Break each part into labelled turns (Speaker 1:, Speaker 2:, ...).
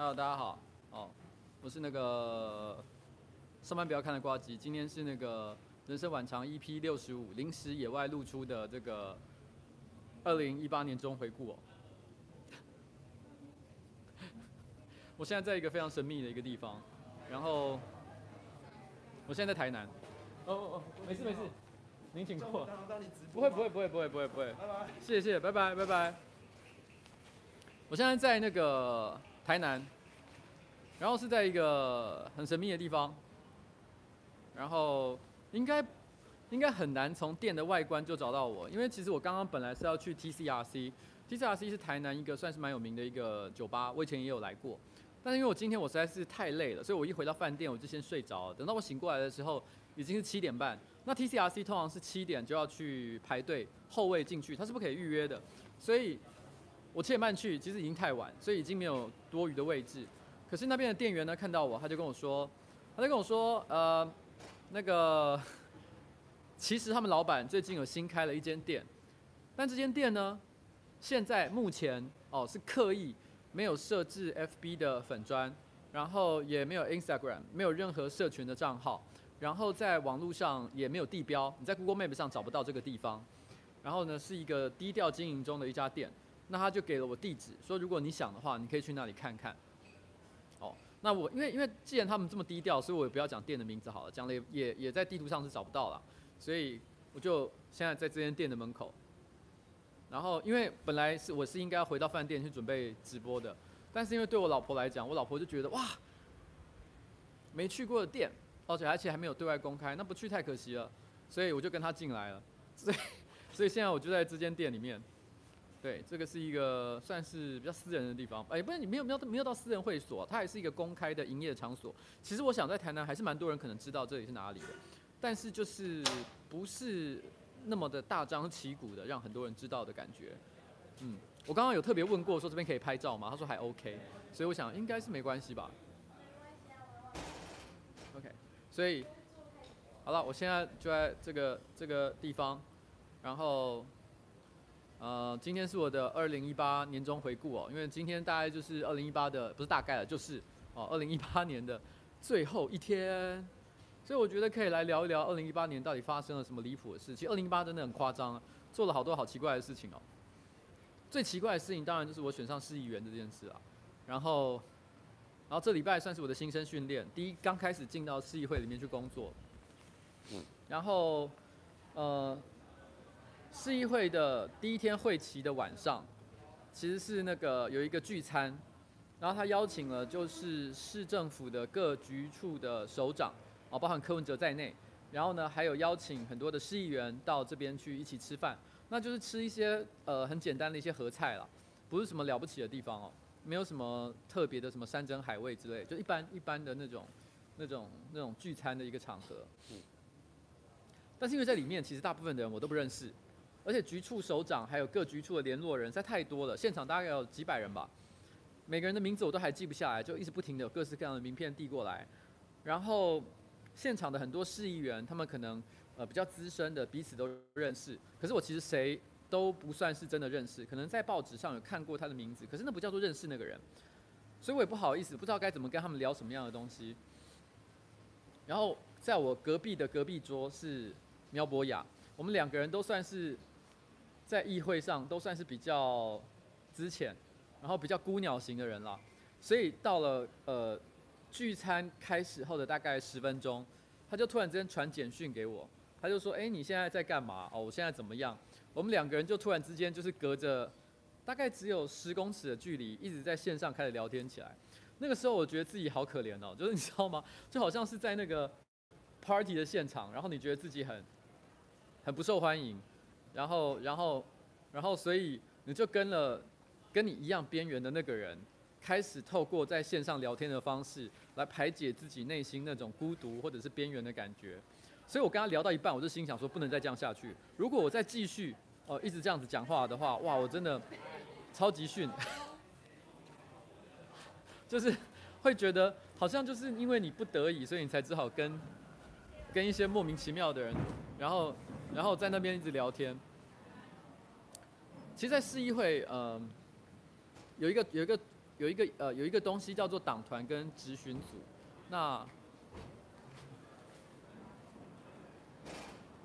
Speaker 1: Hello，大家好。哦，我是那个上班不要看的瓜吉。今天是那个人生晚长 EP 六十五临时野外露出的这个二零一八年中回顾哦。我现在在一个非常神秘的一个地方，然后我现在在台南。哦哦哦，没事没事，您请坐。不会不会不会不会不会不会。拜拜。谢谢，拜拜拜拜。我现在在那个。台南，然后是在一个很神秘的地方，然后应该应该很难从店的外观就找到我，因为其实我刚刚本来是要去 TCRC，TCRC 是台南一个算是蛮有名的一个酒吧，我以前也有来过，但是因为我今天我实在是太累了，所以我一回到饭店我就先睡着了，等到我醒过来的时候已经是七点半，那 TCRC 通常是七点就要去排队候位进去，它是不可以预约的，所以。我七点半去，其实已经太晚，所以已经没有多余的位置。可是那边的店员呢，看到我，他就跟我说，他就跟我说，呃，那个，其实他们老板最近有新开了一间店，但这间店呢，现在目前哦是刻意没有设置 FB 的粉砖，然后也没有 Instagram，没有任何社群的账号，然后在网络上也没有地标，你在 Google Map 上找不到这个地方。然后呢，是一个低调经营中的一家店。那他就给了我地址，说如果你想的话，你可以去那里看看。哦，那我因为因为既然他们这么低调，所以我也不要讲店的名字好了，讲了也也也在地图上是找不到了，所以我就现在在这间店的门口。然后因为本来是我是应该要回到饭店去准备直播的，但是因为对我老婆来讲，我老婆就觉得哇，没去过的店，而且而且还没有对外公开，那不去太可惜了，所以我就跟她进来了。所以所以现在我就在这间店里面。对，这个是一个算是比较私人的地方，哎，不是你没有没有没有到私人会所，它还是一个公开的营业场所。其实我想在台南还是蛮多人可能知道这里是哪里的，但是就是不是那么的大张旗鼓的让很多人知道的感觉。嗯，我刚刚有特别问过说这边可以拍照吗？他说还 OK，所以我想应该是没关系吧。OK，所以好了，我现在就在这个这个地方，然后。呃，今天是我的二零一八年终回顾哦，因为今天大概就是二零一八的，不是大概了，就是哦，二零一八年的最后一天，所以我觉得可以来聊一聊二零一八年到底发生了什么离谱的事。情二零一八真的很夸张，做了好多好奇怪的事情哦。最奇怪的事情当然就是我选上市议员这件事啊，然后，然后这礼拜算是我的新生训练，第一刚开始进到市议会里面去工作，嗯，然后，呃。市议会的第一天会期的晚上，其实是那个有一个聚餐，然后他邀请了就是市政府的各局处的首长，啊，包含柯文哲在内，然后呢还有邀请很多的市议员到这边去一起吃饭，那就是吃一些呃很简单的一些合菜啦，不是什么了不起的地方哦，没有什么特别的什么山珍海味之类，就一般一般的那种那种那种聚餐的一个场合。嗯，但是因为在里面其实大部分的人我都不认识。而且局处首长还有各局处的联络人实在太多了，现场大概有几百人吧，每个人的名字我都还记不下来，就一直不停的有各式各样的名片递过来。然后现场的很多市议员，他们可能呃比较资深的，彼此都认识，可是我其实谁都不算是真的认识，可能在报纸上有看过他的名字，可是那不叫做认识那个人，所以我也不好意思，不知道该怎么跟他们聊什么样的东西。然后在我隔壁的隔壁桌是苗博雅，我们两个人都算是。在议会上都算是比较资浅，然后比较孤鸟型的人了，所以到了呃聚餐开始后的大概十分钟，他就突然之间传简讯给我，他就说：“哎，你现在在干嘛？哦，我现在怎么样？”我们两个人就突然之间就是隔着大概只有十公尺的距离，一直在线上开始聊天起来。那个时候我觉得自己好可怜哦，就是你知道吗？就好像是在那个 party 的现场，然后你觉得自己很很不受欢迎。然后，然后，然后，所以你就跟了跟你一样边缘的那个人，开始透过在线上聊天的方式来排解自己内心那种孤独或者是边缘的感觉。所以我跟他聊到一半，我就心想说，不能再这样下去。如果我再继续哦、呃、一直这样子讲话的话，哇，我真的超级逊，就是会觉得好像就是因为你不得已，所以你才只好跟跟一些莫名其妙的人，然后。然后在那边一直聊天。其实，在市议会，嗯、有一个有一个有一个呃有一个东西叫做党团跟执询组，那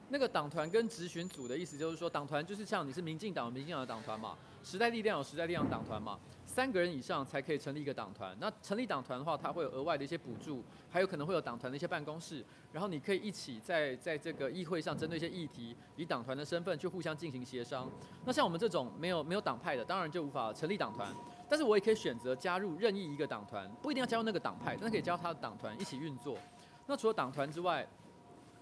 Speaker 1: 那个党团跟执询组的意思就是说，党团就是像你是民进党，民进党的党团嘛，时代力量有时代力量党团嘛。三个人以上才可以成立一个党团。那成立党团的话，它会有额外的一些补助，还有可能会有党团的一些办公室，然后你可以一起在在这个议会上针对一些议题，以党团的身份去互相进行协商。那像我们这种没有没有党派的，当然就无法成立党团。但是我也可以选择加入任意一个党团，不一定要加入那个党派，但是可以加入他的党团一起运作。那除了党团之外，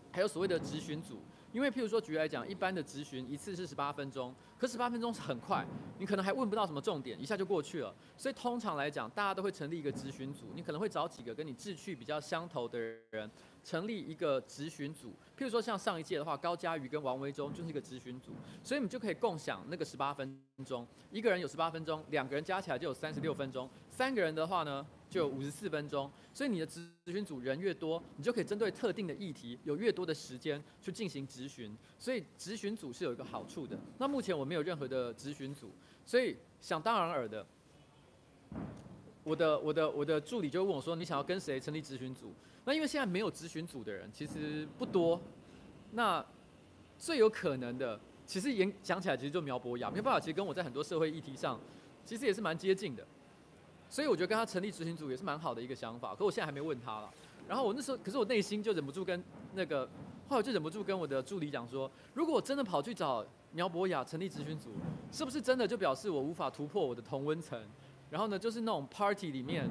Speaker 1: 还有所谓的执询组。因为譬如说，举例来讲，一般的质询一次是十八分钟，可十八分钟是很快，你可能还问不到什么重点，一下就过去了。所以通常来讲，大家都会成立一个质询组，你可能会找几个跟你志趣比较相投的人，成立一个质询组。譬如说像上一届的话，高嘉瑜跟王维中就是一个质询组，所以你们就可以共享那个十八分钟，一个人有十八分钟，两个人加起来就有三十六分钟，三个人的话呢，就有五十四分钟，所以你的咨询组人越多，你就可以针对特定的议题有越多的时间去进行咨询。所以咨询组是有一个好处的。那目前我没有任何的咨询组，所以想当然尔的，我的我的我的助理就问我说：“你想要跟谁成立咨询组？”那因为现在没有咨询组的人其实不多，那最有可能的，其实演讲起来其实就苗博雅，没办法其实跟我在很多社会议题上其实也是蛮接近的。所以我觉得跟他成立执行组也是蛮好的一个想法，可我现在还没问他了。然后我那时候，可是我内心就忍不住跟那个，后来我就忍不住跟我的助理讲说，如果我真的跑去找苗博雅成立执行组，是不是真的就表示我无法突破我的同温层？然后呢，就是那种 party 里面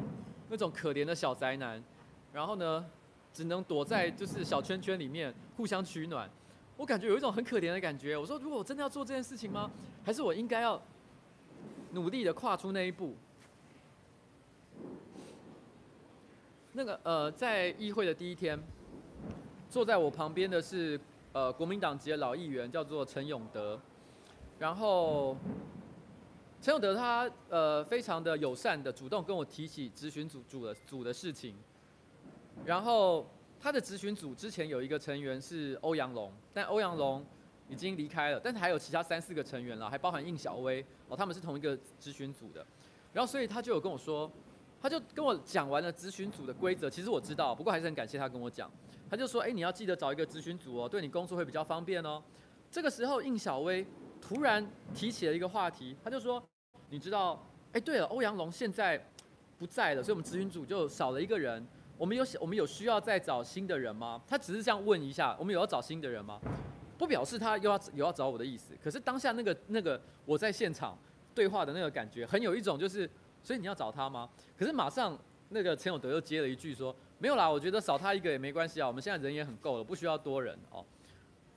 Speaker 1: 那种可怜的小宅男，然后呢，只能躲在就是小圈圈里面互相取暖。我感觉有一种很可怜的感觉。我说，如果我真的要做这件事情吗？还是我应该要努力的跨出那一步？那个呃，在议会的第一天，坐在我旁边的是呃国民党籍的老议员，叫做陈永德。然后陈永德他呃非常的友善的主动跟我提起质询组组的组的事情。然后他的质询组之前有一个成员是欧阳龙，但欧阳龙已经离开了，但是还有其他三四个成员了，还包含应小薇哦，他们是同一个质询组的。然后所以他就有跟我说。他就跟我讲完了咨询组的规则，其实我知道，不过还是很感谢他跟我讲。他就说：“哎，你要记得找一个咨询组哦，对你工作会比较方便哦。”这个时候，应小薇突然提起了一个话题，他就说：“你知道，哎，对了，欧阳龙现在不在了，所以我们咨询组就少了一个人。我们有我们有需要再找新的人吗？”他只是这样问一下，我们有要找新的人吗？不表示他又要有要找我的意思。可是当下那个那个我在现场对话的那个感觉，很有一种就是。所以你要找他吗？可是马上那个陈永德又接了一句说：“没有啦，我觉得少他一个也没关系啊，我们现在人也很够了，不需要多人哦。”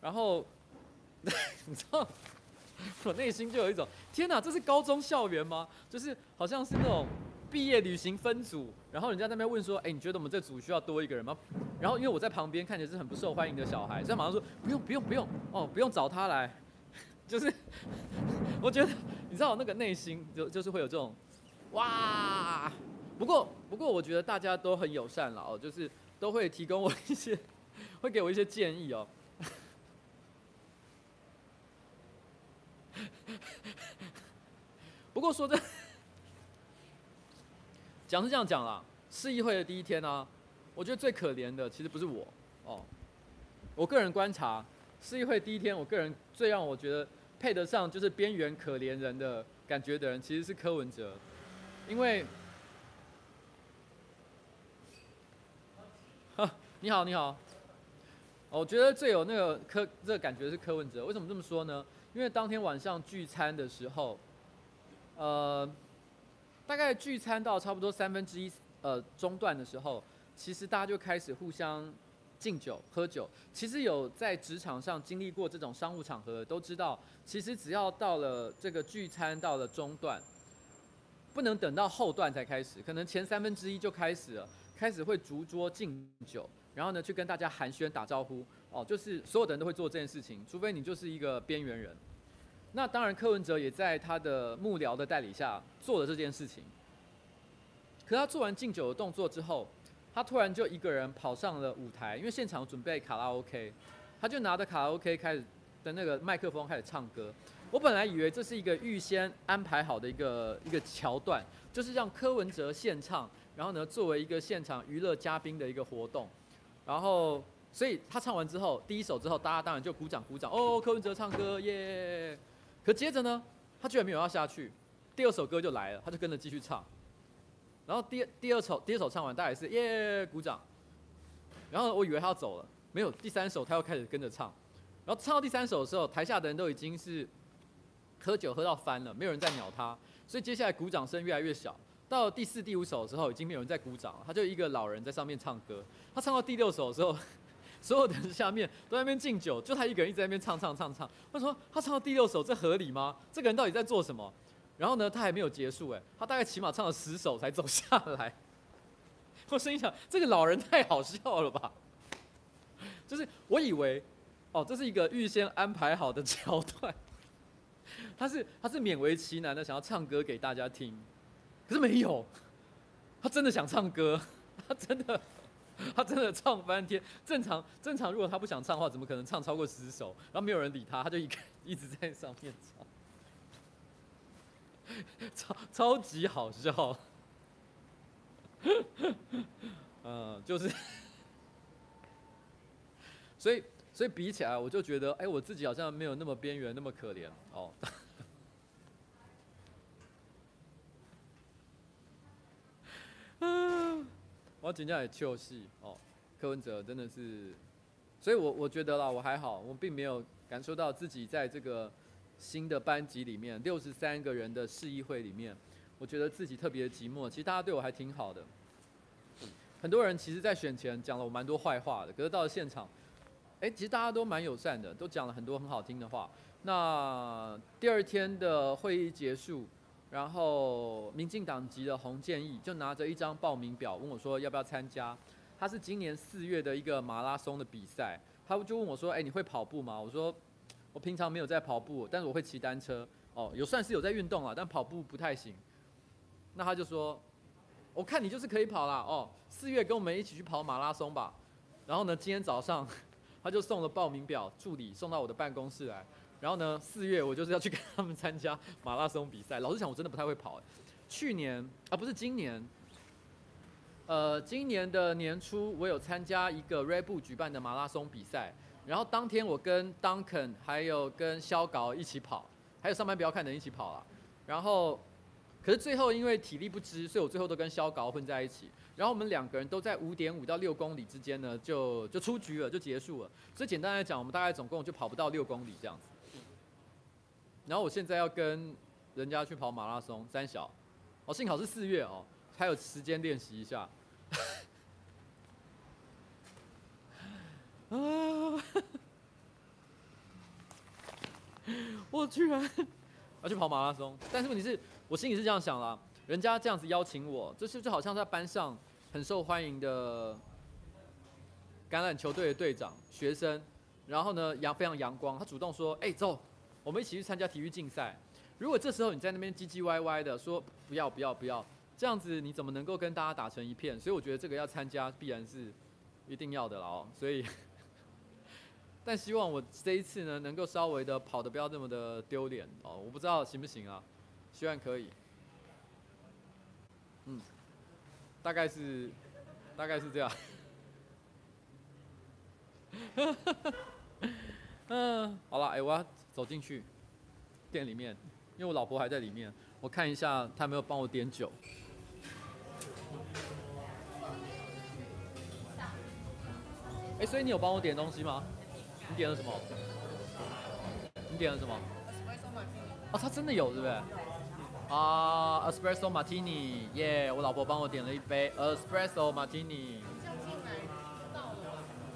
Speaker 1: 然后 你知道，我内心就有一种天哪，这是高中校园吗？就是好像是那种毕业旅行分组，然后人家那边问说：“哎，你觉得我们这组需要多一个人吗？”然后因为我在旁边看起来是很不受欢迎的小孩，所以马上说：“不用不用不用哦，不用找他来。”就是我觉得你知道那个内心就就是会有这种。哇，不过不过，我觉得大家都很友善了哦，就是都会提供我一些，会给我一些建议哦。不过说真，讲是这样讲啦，市议会的第一天呢、啊，我觉得最可怜的其实不是我哦，我个人观察，市议会第一天，我个人最让我觉得配得上就是边缘可怜人的感觉的人，其实是柯文哲。因为，哈，你好，你好，我觉得最有那个柯这个感觉是柯文哲。为什么这么说呢？因为当天晚上聚餐的时候，呃，大概聚餐到差不多三分之一呃中段的时候，其实大家就开始互相敬酒喝酒。其实有在职场上经历过这种商务场合，都知道，其实只要到了这个聚餐到了中段。不能等到后段才开始，可能前三分之一就开始了，开始会逐桌敬酒，然后呢去跟大家寒暄打招呼，哦，就是所有的人都会做这件事情，除非你就是一个边缘人。那当然，柯文哲也在他的幕僚的带领下做了这件事情。可他做完敬酒的动作之后，他突然就一个人跑上了舞台，因为现场准备卡拉 OK，他就拿着卡拉 OK 开始的那个麦克风开始唱歌。我本来以为这是一个预先安排好的一个一个桥段，就是让柯文哲献唱，然后呢作为一个现场娱乐嘉宾的一个活动，然后所以他唱完之后，第一首之后，大家当然就鼓掌鼓掌，哦，柯文哲唱歌 耶！可接着呢，他居然没有要下去，第二首歌就来了，他就跟着继续唱，然后第第二首第二首唱完，大家也是耶鼓掌，然后我以为他要走了，没有，第三首他又开始跟着唱，然后唱到第三首的时候，台下的人都已经是。喝酒喝到翻了，没有人在鸟他，所以接下来鼓掌声越来越小。到第四、第五首的时候，已经没有人在鼓掌了，他就一个老人在上面唱歌。他唱到第六首的时候，所有的人下面都在那边敬酒，就他一个人一直在那边唱唱唱唱。他说他唱到第六首，这合理吗？这个人到底在做什么？然后呢，他还没有结束，哎，他大概起码唱了十首才走下来。我心想，这个老人太好笑了吧？就是我以为，哦，这是一个预先安排好的桥段。他是他是勉为其难的想要唱歌给大家听，可是没有，他真的想唱歌，他真的他真的唱翻天。正常正常，如果他不想唱的话，怎么可能唱超过十首？然后没有人理他，他就一个一直在上面唱，超超级好笑。嗯，就是，所以所以比起来，我就觉得，哎，我自己好像没有那么边缘，那么可怜哦。我今天也糗戏哦，柯文哲真的是，所以我我觉得啦，我还好，我并没有感受到自己在这个新的班级里面，六十三个人的市议会里面，我觉得自己特别寂寞。其实大家对我还挺好的，很多人其实，在选前讲了我蛮多坏话的，可是到了现场，哎，其实大家都蛮友善的，都讲了很多很好听的话。那第二天的会议结束。然后，民进党籍的洪建义就拿着一张报名表问我说：“要不要参加？”他是今年四月的一个马拉松的比赛，他就问我说：“哎，你会跑步吗？”我说：“我平常没有在跑步，但是我会骑单车。哦，有算是有在运动啊，但跑步不太行。”那他就说：“我看你就是可以跑啦。哦，四月跟我们一起去跑马拉松吧。”然后呢，今天早上他就送了报名表，助理送到我的办公室来。然后呢，四月我就是要去跟他们参加马拉松比赛。老实讲，我真的不太会跑。去年啊，不是今年，呃，今年的年初我有参加一个 Reebu 举办的马拉松比赛。然后当天我跟 Duncan 还有跟肖高一起跑，还有上班不要看的人一起跑了。然后，可是最后因为体力不支，所以我最后都跟肖高混在一起。然后我们两个人都在五点五到六公里之间呢，就就出局了，就结束了。所以简单来讲，我们大概总共就跑不到六公里这样子。然后我现在要跟人家去跑马拉松三小，哦，幸好是四月哦，还有时间练习一下。啊！我居然要去跑马拉松，但是问题是我心里是这样想啦，人家这样子邀请我，就是就好像在班上很受欢迎的橄榄球队的队长，学生，然后呢阳非常阳光，他主动说，哎，走。我们一起去参加体育竞赛。如果这时候你在那边唧唧歪歪的说不要不要不要，这样子你怎么能够跟大家打成一片？所以我觉得这个要参加必然是一定要的了哦。所以，但希望我这一次呢能够稍微的跑得不要这么的丢脸哦。我不知道行不行啊，希望可以。嗯，大概是大概是这样。嗯，好了，哎，我要。走进去店里面，因为我老婆还在里面，我看一下她有没有帮我点酒。哎，所以你有帮我点东西吗？你点了什么？你点了什么？哦，他真的有，对不对？啊，Espresso Martini，耶！我老婆帮我点了一杯 Espresso Martini。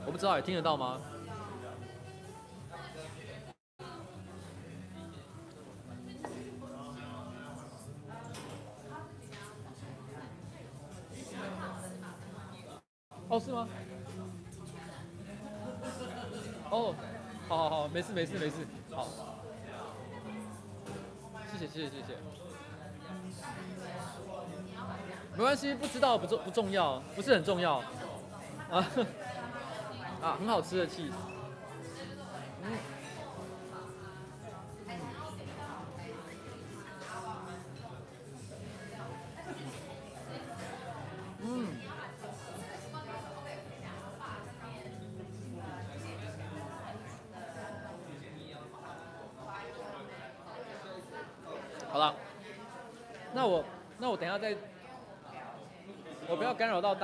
Speaker 1: 我不知道，也听得到吗？没事没事，好，谢谢谢谢谢谢，没关系，不知道不重不重要，不是很重要，啊，啊，很好吃的气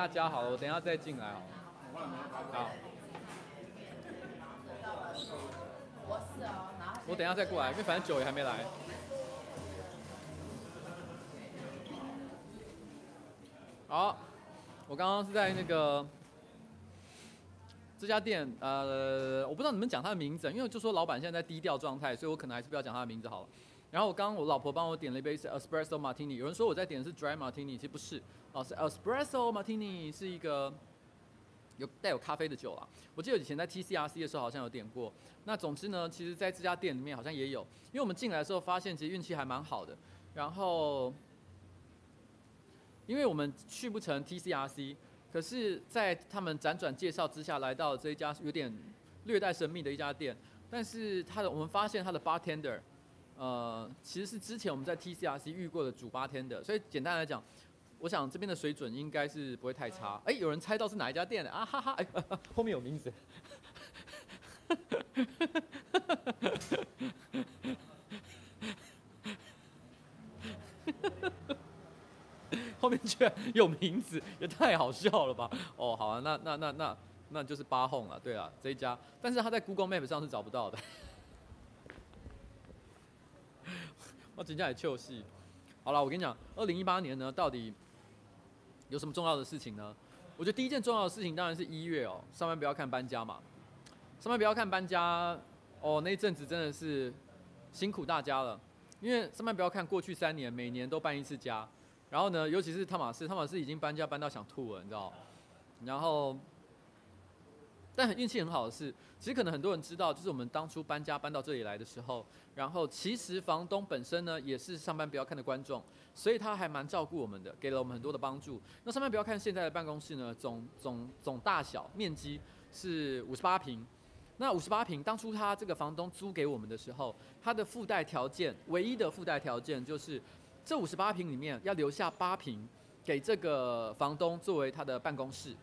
Speaker 1: 大家好了，我等一下再进来好了。好。我等一下再过来，因为反正酒也还没来。好，我刚刚是在那个这家店，呃，我不知道你们讲他的名字，因为就说老板现在在低调状态，所以我可能还是不要讲他的名字好了。然后我刚刚我老婆帮我点了一杯 espresso martini，有人说我在点的是 dry martini，其实不是，哦，是 espresso martini，是一个。有带有咖啡的酒啊，我记得以前在 TCRC 的时候好像有点过。那总之呢，其实在这家店里面好像也有，因为我们进来的时候发现其实运气还蛮好的。然后，因为我们去不成 TCRC，可是在他们辗转介绍之下来到这一家有点略带神秘的一家店。但是他的我们发现他的 bartender，呃，其实是之前我们在 TCRC 遇过的主 bartender，所以简单来讲。我想这边的水准应该是不会太差。哎，有人猜到是哪一家店的啊？哈哈，哎，后面有名字。后面居然有名字，也太好笑了吧？哦，好啊，那那那那那就是八红了。对啊，这一家，但是他在 Google Map 上是找不到的。我真的很糗戏。好了，我跟你讲，二零一八年呢，到底。有什么重要的事情呢？我觉得第一件重要的事情当然是一月哦，上班不要看搬家嘛，上班不要看搬家哦，那一阵子真的是辛苦大家了，因为上班不要看过去三年每年都搬一次家，然后呢，尤其是汤马斯，汤马斯已经搬家搬到想吐了，你知道，然后。但很运气很好的是，其实可能很多人知道，就是我们当初搬家搬到这里来的时候，然后其实房东本身呢也是上班不要看的观众，所以他还蛮照顾我们的，给了我们很多的帮助。那上班不要看现在的办公室呢，总总总大小面积是五十八平，那五十八平当初他这个房东租给我们的时候，他的附带条件，唯一的附带条件就是这五十八平里面要留下八平给这个房东作为他的办公室。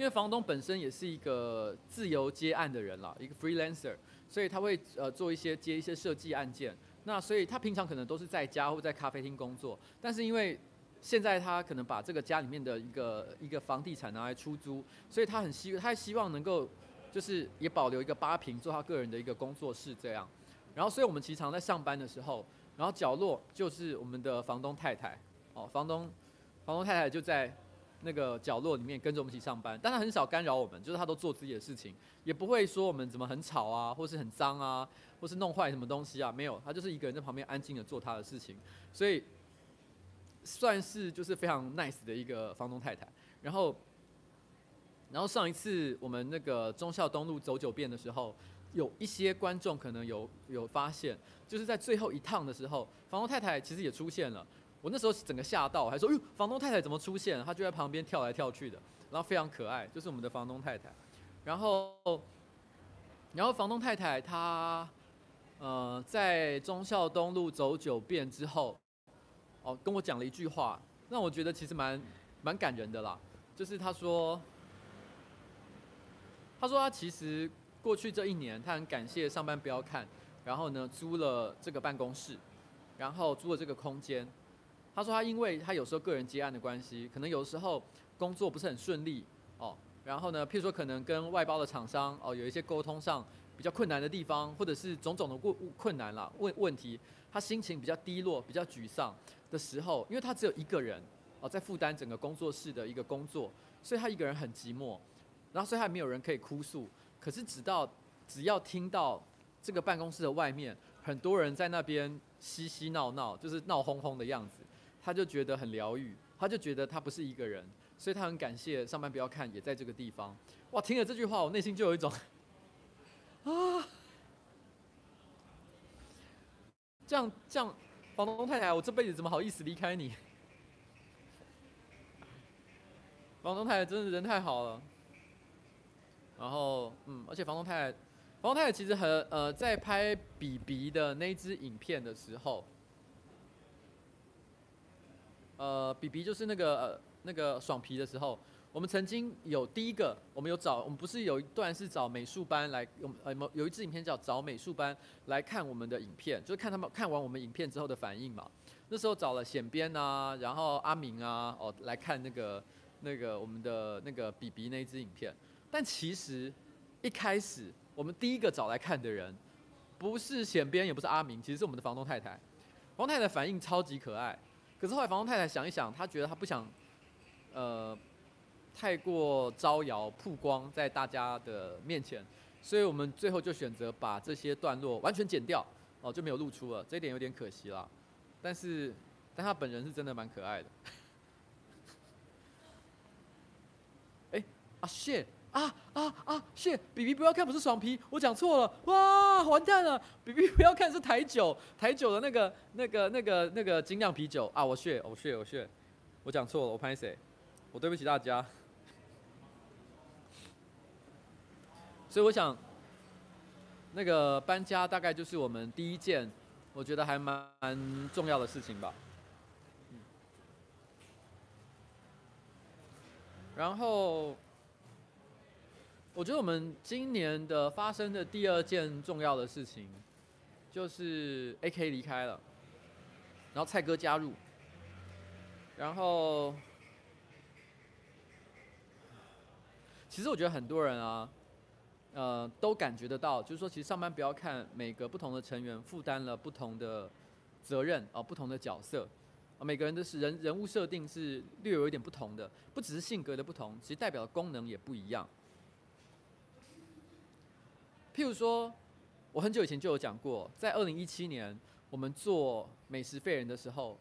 Speaker 1: 因为房东本身也是一个自由接案的人啦，一个 freelancer，所以他会呃做一些接一些设计案件。那所以他平常可能都是在家或在咖啡厅工作，但是因为现在他可能把这个家里面的一个一个房地产拿来出租，所以他很希他希望能够就是也保留一个八平做他个人的一个工作室这样。然后所以我们其实常在上班的时候，然后角落就是我们的房东太太哦，房东房东太太就在。那个角落里面跟着我们一起上班，但他很少干扰我们，就是他都做自己的事情，也不会说我们怎么很吵啊，或是很脏啊，或是弄坏什么东西啊，没有，他就是一个人在旁边安静的做他的事情，所以算是就是非常 nice 的一个房东太太。然后，然后上一次我们那个忠孝东路走九遍的时候，有一些观众可能有有发现，就是在最后一趟的时候，房东太太其实也出现了。我那时候整个吓到，还说：“哟，房东太太怎么出现？”她就在旁边跳来跳去的，然后非常可爱，就是我们的房东太太。然后，然后房东太太她，呃，在忠孝东路走九遍之后，哦，跟我讲了一句话，让我觉得其实蛮蛮感人的啦。就是她说，她说她其实过去这一年，她很感谢上班不要看，然后呢，租了这个办公室，然后租了这个空间。他说他因为他有时候个人接案的关系，可能有时候工作不是很顺利哦。然后呢，譬如说可能跟外包的厂商哦有一些沟通上比较困难的地方，或者是种种的困困难啦问问题，他心情比较低落、比较沮丧的时候，因为他只有一个人哦在负担整个工作室的一个工作，所以他一个人很寂寞。然后所以他没有人可以哭诉。可是直到只要听到这个办公室的外面很多人在那边嬉嬉闹闹，就是闹哄哄的样子。他就觉得很疗愈，他就觉得他不是一个人，所以他很感谢上班不要看也在这个地方。哇，听了这句话，我内心就有一种 啊，这样这样，房东太太，我这辈子怎么好意思离开你？房东太太真的人太好了。然后，嗯，而且房东太太，房东太太其实很呃，在拍比比的那支影片的时候。呃，比比就是那个呃那个爽皮的时候，我们曾经有第一个，我们有找，我们不是有一段是找美术班来，有呃有有一支影片叫找美术班来看我们的影片，就是看他们看完我们影片之后的反应嘛。那时候找了显编啊，然后阿明啊，哦来看那个那个我们的那个比比那一支影片。但其实一开始我们第一个找来看的人，不是显编，也不是阿明，其实是我们的房东太太。房东太太反应超级可爱，可是后来房东太太想一想，她觉得她不想，呃。太过招摇曝光在大家的面前，所以我们最后就选择把这些段落完全剪掉，哦，就没有露出了，这一点有点可惜了。但是，但她本人是真的蛮可爱的。哎、欸，啊谢啊啊啊谢，B B 不要看，不是爽皮，我讲错了，哇，完蛋了，B B 不要看是台酒，台酒的那个那个那个那个精酿啤酒啊，我谢我谢我谢，我讲错了，我拍谁？我对不起大家。所以我想，那个搬家大概就是我们第一件，我觉得还蛮重要的事情吧。然后，我觉得我们今年的发生的第二件重要的事情，就是 AK 离开了，然后蔡哥加入，然后，其实我觉得很多人啊。呃，都感觉得到，就是说，其实上班不要看每个不同的成员负担了不同的责任啊、不同的角色、每个人的是人人物设定是略有一点不同的，不只是性格的不同，其实代表的功能也不一样。譬如说，我很久以前就有讲过，在二零一七年我们做美食废人的时候，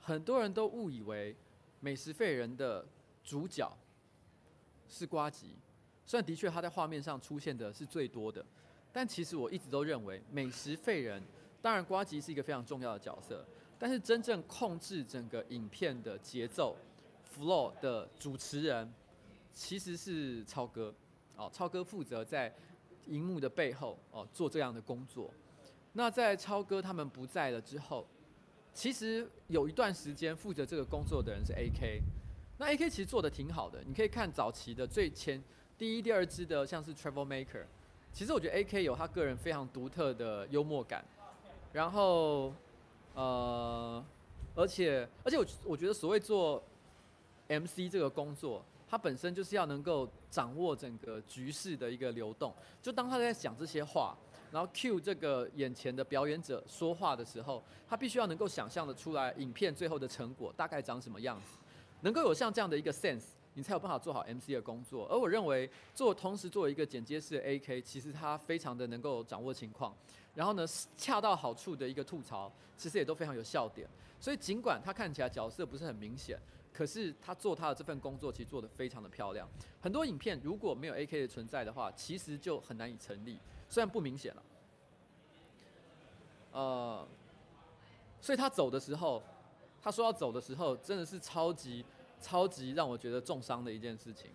Speaker 1: 很多人都误以为美食废人的主角是瓜吉。虽然的确他在画面上出现的是最多的，但其实我一直都认为美食废人，当然瓜吉是一个非常重要的角色，但是真正控制整个影片的节奏 flow 的主持人其实是超哥哦，超哥负责在荧幕的背后哦做这样的工作。那在超哥他们不在了之后，其实有一段时间负责这个工作的人是 AK，那 AK 其实做的挺好的，你可以看早期的最前。第一、第二支的像是 Travel Maker，其实我觉得 AK 有他个人非常独特的幽默感，然后呃，而且而且我我觉得所谓做 MC 这个工作，他本身就是要能够掌握整个局势的一个流动。就当他在讲这些话，然后 cue 这个眼前的表演者说话的时候，他必须要能够想象得出来影片最后的成果大概长什么样子，能够有像这样的一个 sense。你才有办法做好 MC 的工作，而我认为做同时做一个剪接式 AK，其实他非常的能够掌握情况，然后呢，恰到好处的一个吐槽，其实也都非常有笑点。所以尽管他看起来角色不是很明显，可是他做他的这份工作其实做得非常的漂亮。很多影片如果没有 AK 的存在的话，其实就很难以成立，虽然不明显了。呃，所以他走的时候，他说要走的时候，真的是超级。超级让我觉得重伤的一件事情，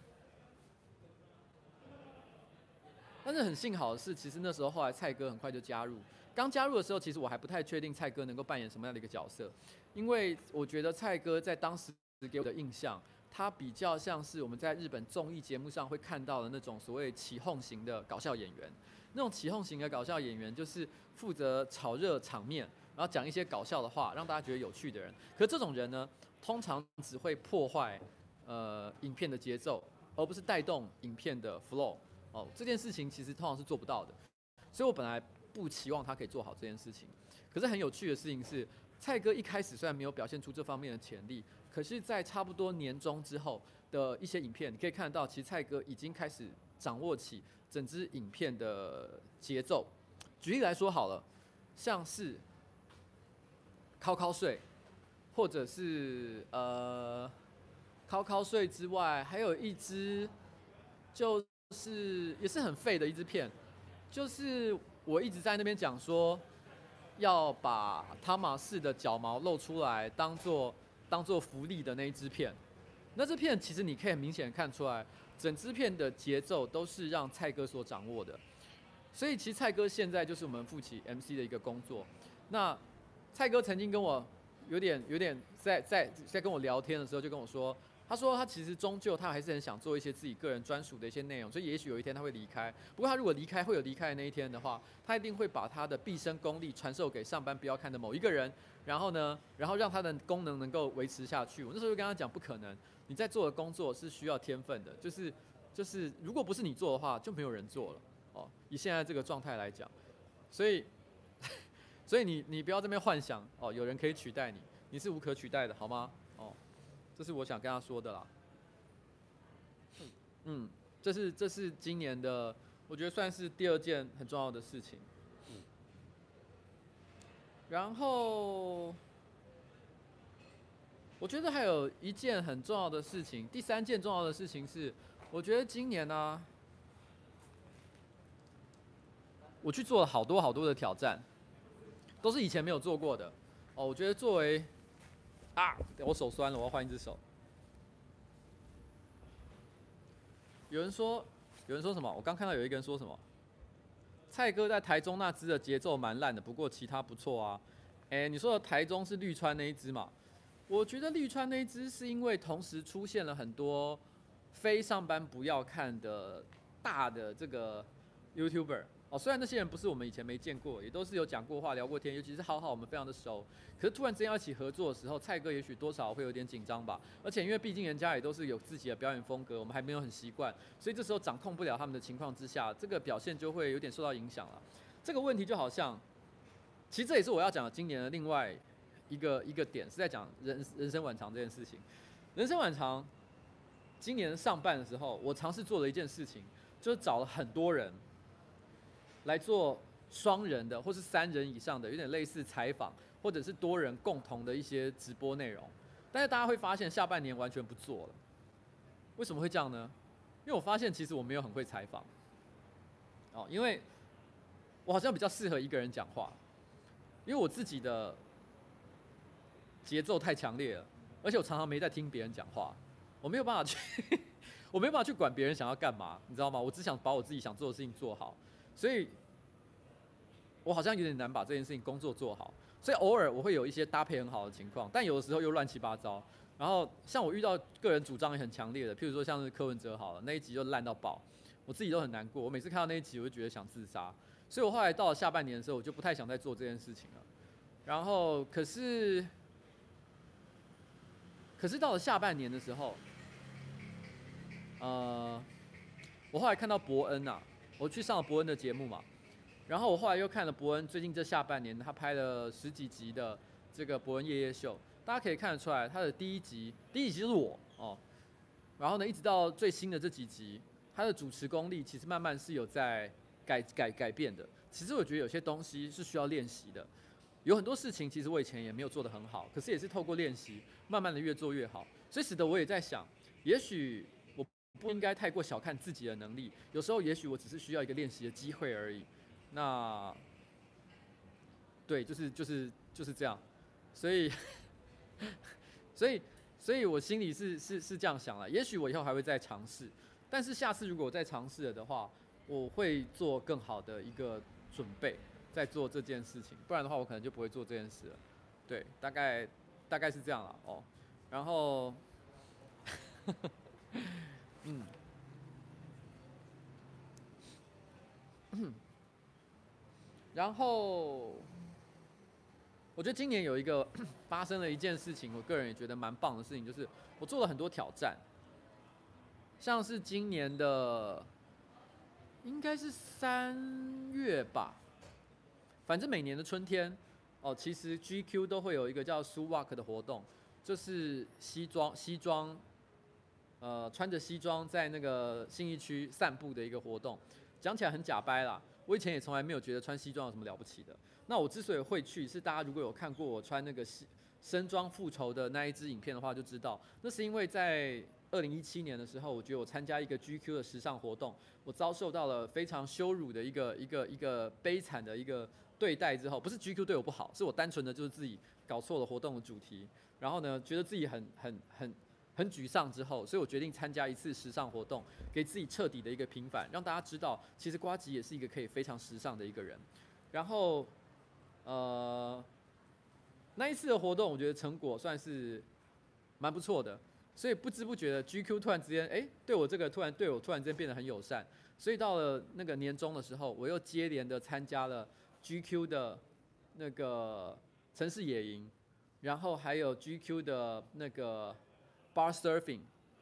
Speaker 1: 但是很幸好的是，其实那时候后来蔡哥很快就加入。刚加入的时候，其实我还不太确定蔡哥能够扮演什么样的一个角色，因为我觉得蔡哥在当时给我的印象，他比较像是我们在日本综艺节目上会看到的那种所谓起哄型的搞笑演员。那种起哄型的搞笑演员，就是负责炒热场面，然后讲一些搞笑的话，让大家觉得有趣的人。可这种人呢，通常只会破坏呃影片的节奏，而不是带动影片的 flow。哦，这件事情其实通常是做不到的。所以我本来不期望他可以做好这件事情。可是很有趣的事情是，蔡哥一开始虽然没有表现出这方面的潜力，可是，在差不多年中之后的一些影片，你可以看到，其实蔡哥已经开始掌握起整支影片的节奏。举例来说好了，像是考考睡。或者是呃，考考睡之外，还有一支，就是也是很废的一支片，就是我一直在那边讲说，要把汤玛士的脚毛露出来当做当做福利的那一支片。那这片其实你可以很明显看出来，整支片的节奏都是让蔡哥所掌握的。所以其实蔡哥现在就是我们负起 MC 的一个工作。那蔡哥曾经跟我。有点有点在在在跟我聊天的时候就跟我说，他说他其实终究他还是很想做一些自己个人专属的一些内容，所以也许有一天他会离开。不过他如果离开会有离开的那一天的话，他一定会把他的毕生功力传授给上班不要看的某一个人，然后呢，然后让他的功能能够维持下去。我那时候就跟他讲，不可能，你在做的工作是需要天分的，就是就是如果不是你做的话，就没有人做了哦。以现在这个状态来讲，所以 所以你你不要这边幻想哦，有人可以取代你，你是无可取代的，好吗？这是我想跟他说的啦。嗯，这是这是今年的，我觉得算是第二件很重要的事情。然后，我觉得还有一件很重要的事情，第三件重要的事情是，我觉得今年呢、我去做了好多好多的挑战，都是以前没有做过的。哦，我觉得作为啊！我手酸了，我要换一只手。有人说，有人说什么？我刚看到有一个人说什么？蔡哥在台中那支的节奏蛮烂的，不过其他不错啊。哎，你说的台中是绿川那一支嘛？我觉得绿川那一支是因为同时出现了很多非上班不要看的大的这个 YouTuber。哦，虽然那些人不是我们以前没见过，也都是有讲过话、聊过天，尤其是浩浩，我们非常的熟。可是突然之间要一起合作的时候，蔡哥也许多少会有点紧张吧。而且因为毕竟人家也都是有自己的表演风格，我们还没有很习惯，所以这时候掌控不了他们的情况之下，这个表现就会有点受到影响了。这个问题就好像，其实这也是我要讲的今年的另外一个一个点，是在讲人人生晚长这件事情。人生晚长，今年上半的时候，我尝试做了一件事情，就是找了很多人。来做双人的，或是三人以上的，有点类似采访，或者是多人共同的一些直播内容。但是大家会发现，下半年完全不做了。为什么会这样呢？因为我发现其实我没有很会采访。哦，因为我好像比较适合一个人讲话，因为我自己的节奏太强烈了，而且我常常没在听别人讲话，我没有办法去，我没有办法去管别人想要干嘛，你知道吗？我只想把我自己想做的事情做好。所以，我好像有点难把这件事情工作做好，所以偶尔我会有一些搭配很好的情况，但有的时候又乱七八糟。然后像我遇到个人主张也很强烈的，譬如说像是柯文哲好了，那一集就烂到爆，我自己都很难过。我每次看到那一集，我就觉得想自杀。所以我后来到了下半年的时候，我就不太想再做这件事情了。然后可是，可是到了下半年的时候，呃，我后来看到伯恩啊。我去上了伯恩的节目嘛，然后我后来又看了伯恩最近这下半年他拍了十几集的这个伯恩夜夜秀，大家可以看得出来，他的第一集第一集就是我哦，然后呢一直到最新的这几集，他的主持功力其实慢慢是有在改改改变的。其实我觉得有些东西是需要练习的，有很多事情其实我以前也没有做得很好，可是也是透过练习，慢慢的越做越好，所以使得我也在想，也许。不应该太过小看自己的能力，有时候也许我只是需要一个练习的机会而已。那，对，就是就是就是这样。所以，所以，所以我心里是是是这样想了。也许我以后还会再尝试，但是下次如果我再尝试了的话，我会做更好的一个准备，再做这件事情。不然的话，我可能就不会做这件事了。对，大概大概是这样了哦。然后。嗯，然后我觉得今年有一个 发生了一件事情，我个人也觉得蛮棒的事情，就是我做了很多挑战，像是今年的应该是三月吧，反正每年的春天哦，其实 GQ 都会有一个叫 Suit Walk 的活动，就是西装西装。呃，穿着西装在那个信义区散步的一个活动，讲起来很假掰啦。我以前也从来没有觉得穿西装有什么了不起的。那我之所以会去，是大家如果有看过我穿那个西深装复仇的那一支影片的话，就知道那是因为在二零一七年的时候，我觉得我参加一个 GQ 的时尚活动，我遭受到了非常羞辱的一个一个一个悲惨的一个对待之后，不是 GQ 对我不好，是我单纯的就是自己搞错了活动的主题，然后呢，觉得自己很很很。很沮丧之后，所以我决定参加一次时尚活动，给自己彻底的一个平反，让大家知道，其实瓜吉也是一个可以非常时尚的一个人。然后，呃，那一次的活动，我觉得成果算是蛮不错的。所以不知不觉的 GQ 突然之间，哎、对我这个突然对我突然之间变得很友善。所以到了那个年终的时候，我又接连的参加了 GQ 的那个城市野营，然后还有 GQ 的那个 Bar Surfing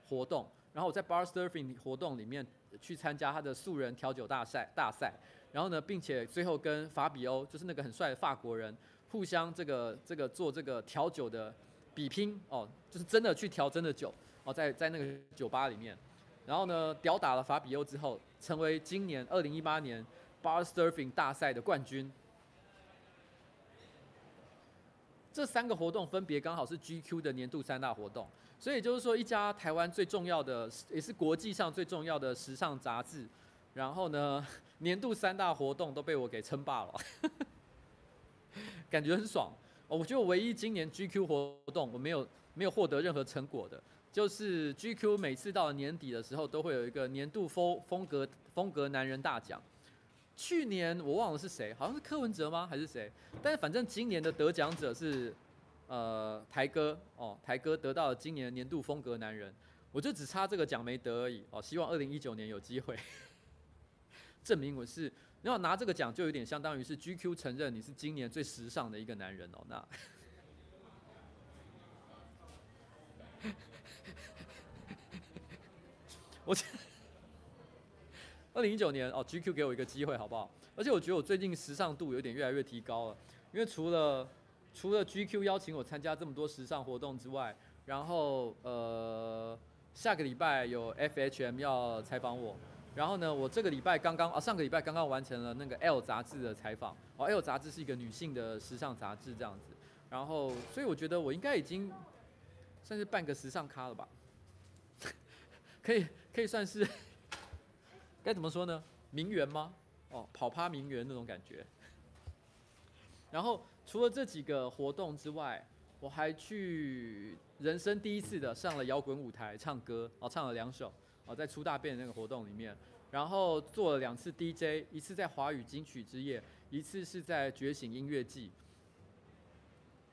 Speaker 1: 活动，然后我在 Bar Surfing 活动里面去参加他的素人调酒大赛大赛，然后呢，并且最后跟法比欧就是那个很帅的法国人互相这个这个做这个调酒的比拼哦，就是真的去调真的酒哦，在在那个酒吧里面。然后呢，吊打了法比欧之后，成为今年二零一八年 Bar Surfing 大赛的冠军。这三个活动分别刚好是 GQ 的年度三大活动，所以就是说，一家台湾最重要的，也是国际上最重要的时尚杂志，然后呢，年度三大活动都被我给称霸了，感觉很爽。我觉得我唯一今年 GQ 活动我没有没有获得任何成果的。就是 GQ 每次到年底的时候，都会有一个年度风风格风格男人大奖。去年我忘了是谁，好像是柯文哲吗？还是谁？但是反正今年的得奖者是呃台哥哦，台哥得到了今年年度风格男人。我就只差这个奖没得而已哦。希望二零一九年有机会 证明我是，你要拿这个奖，就有点相当于是 GQ 承认你是今年最时尚的一个男人哦。那。我二零一九年哦，GQ 给我一个机会，好不好？而且我觉得我最近时尚度有点越来越提高了，因为除了除了 GQ 邀请我参加这么多时尚活动之外，然后呃下个礼拜有 FHM 要采访我，然后呢，我这个礼拜刚刚啊上个礼拜刚刚完成了那个 L 杂志的采访，哦 L 杂志是一个女性的时尚杂志这样子，然后所以我觉得我应该已经算是半个时尚咖了吧。可以可以算是该怎么说呢？名媛吗？哦，跑趴名媛那种感觉。然后除了这几个活动之外，我还去人生第一次的上了摇滚舞台唱歌，哦，唱了两首，哦，在出大便的那个活动里面，然后做了两次 DJ，一次在华语金曲之夜，一次是在觉醒音乐季。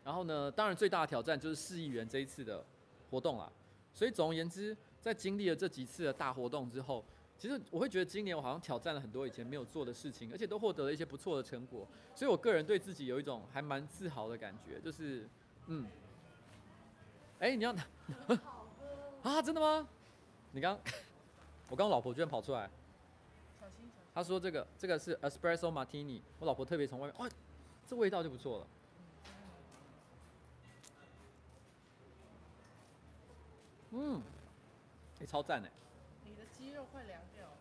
Speaker 1: 然后呢，当然最大的挑战就是市议员这一次的活动啦。所以总而言之。在经历了这几次的大活动之后，其实我会觉得今年我好像挑战了很多以前没有做的事情，而且都获得了一些不错的成果。所以我个人对自己有一种还蛮自豪的感觉，就是，嗯，哎、欸，你要 拿 啊？真的吗？你刚，我刚老婆居然跑出来，她说这个这个是 Espresso Martini，我老婆特别从外面，哇，这味道就不错了，嗯。欸、超赞哎！
Speaker 2: 鸡肉快凉掉了